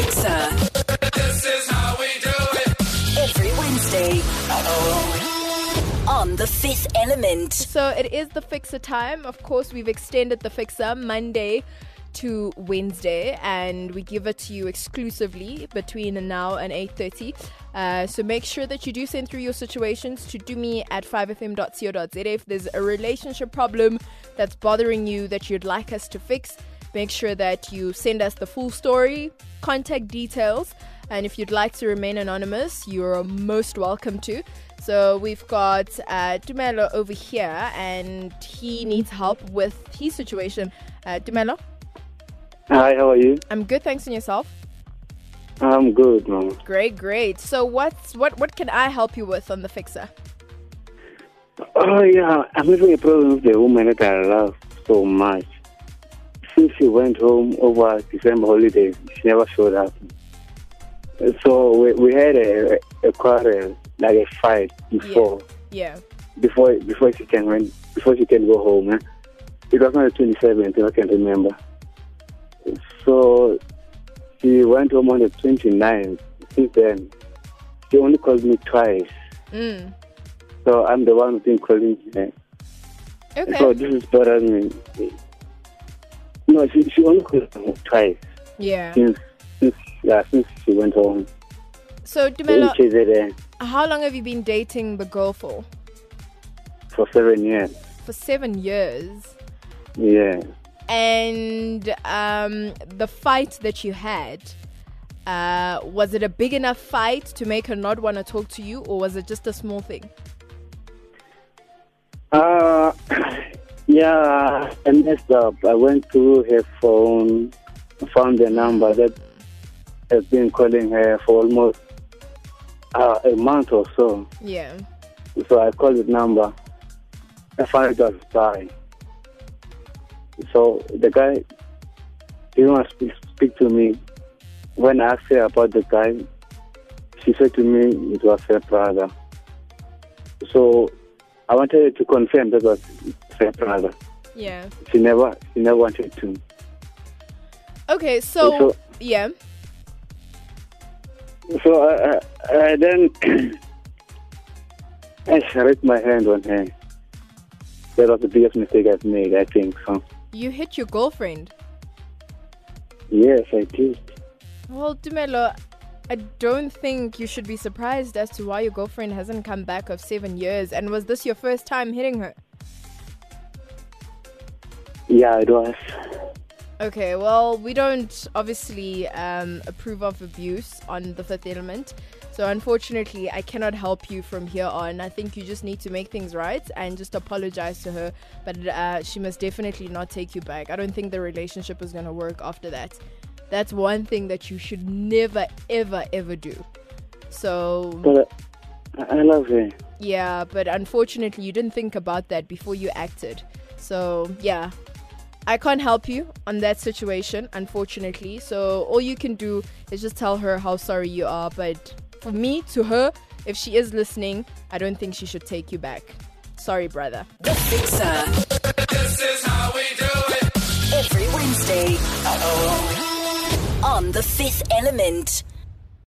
This is how we do it. Every Wednesday. On the fifth element. So it is the fixer time. Of course, we've extended the fixer Monday to Wednesday, and we give it to you exclusively between now and 8:30. Uh, so make sure that you do send through your situations to do me at 5fm.co.za if there's a relationship problem that's bothering you that you'd like us to fix. Make sure that you send us the full story, contact details, and if you'd like to remain anonymous, you're most welcome to. So we've got uh, Tumelo over here, and he needs help with his situation. Uh, Tumelo, Hi, how are you? I'm good, thanks, and yourself. I'm good, man. Great, great. So what's what what can I help you with on the fixer? Oh, yeah, I'm having a problem with the woman that I love so much. Since she went home over December holidays, she never showed up. So we, we had a, a quarrel, like a fight before, Yeah. before before she can went, before she can go home. Eh? It was on the 27th, I can't remember. So she went home on the 29th. Since then, she only called me twice. Mm. So I'm the one who's been calling her. Okay. So this is bothering me. No, she, she only called twice Yeah. since since yeah, since she went home. So Tumelo, how long have you been dating the girl for? for seven years. For seven years. Yeah. And um, the fight that you had, uh, was it a big enough fight to make her not want to talk to you, or was it just a small thing? Uh yeah, I messed up. I went through her phone, found the number that has been calling her for almost uh, a month or so. Yeah. So I called the number. I found it was spy. So the guy didn't want to speak, speak to me. When I asked her about the guy, she said to me it was her brother. So I wanted her to confirm that was her brother. Yeah. She never, she never wanted to. Okay, so, So- yeah. So I, I, I then I raised my hand on her. That was the biggest mistake I've made, I think. So You hit your girlfriend. yes, I did. Well, Tumelo, I don't think you should be surprised as to why your girlfriend hasn't come back of seven years. And was this your first time hitting her? Yeah, it was. Okay, well, we don't obviously um, approve of abuse on the fifth element. So, unfortunately, I cannot help you from here on. I think you just need to make things right and just apologize to her. But uh, she must definitely not take you back. I don't think the relationship is going to work after that. That's one thing that you should never, ever, ever do. So, But uh, I, I love her. yeah, but unfortunately, you didn't think about that before you acted. So, yeah, I can't help you on that situation, unfortunately. So, all you can do is just tell her how sorry you are. But for me, to her, if she is listening, I don't think she should take you back. Sorry, brother. The Fixer. The fifth element.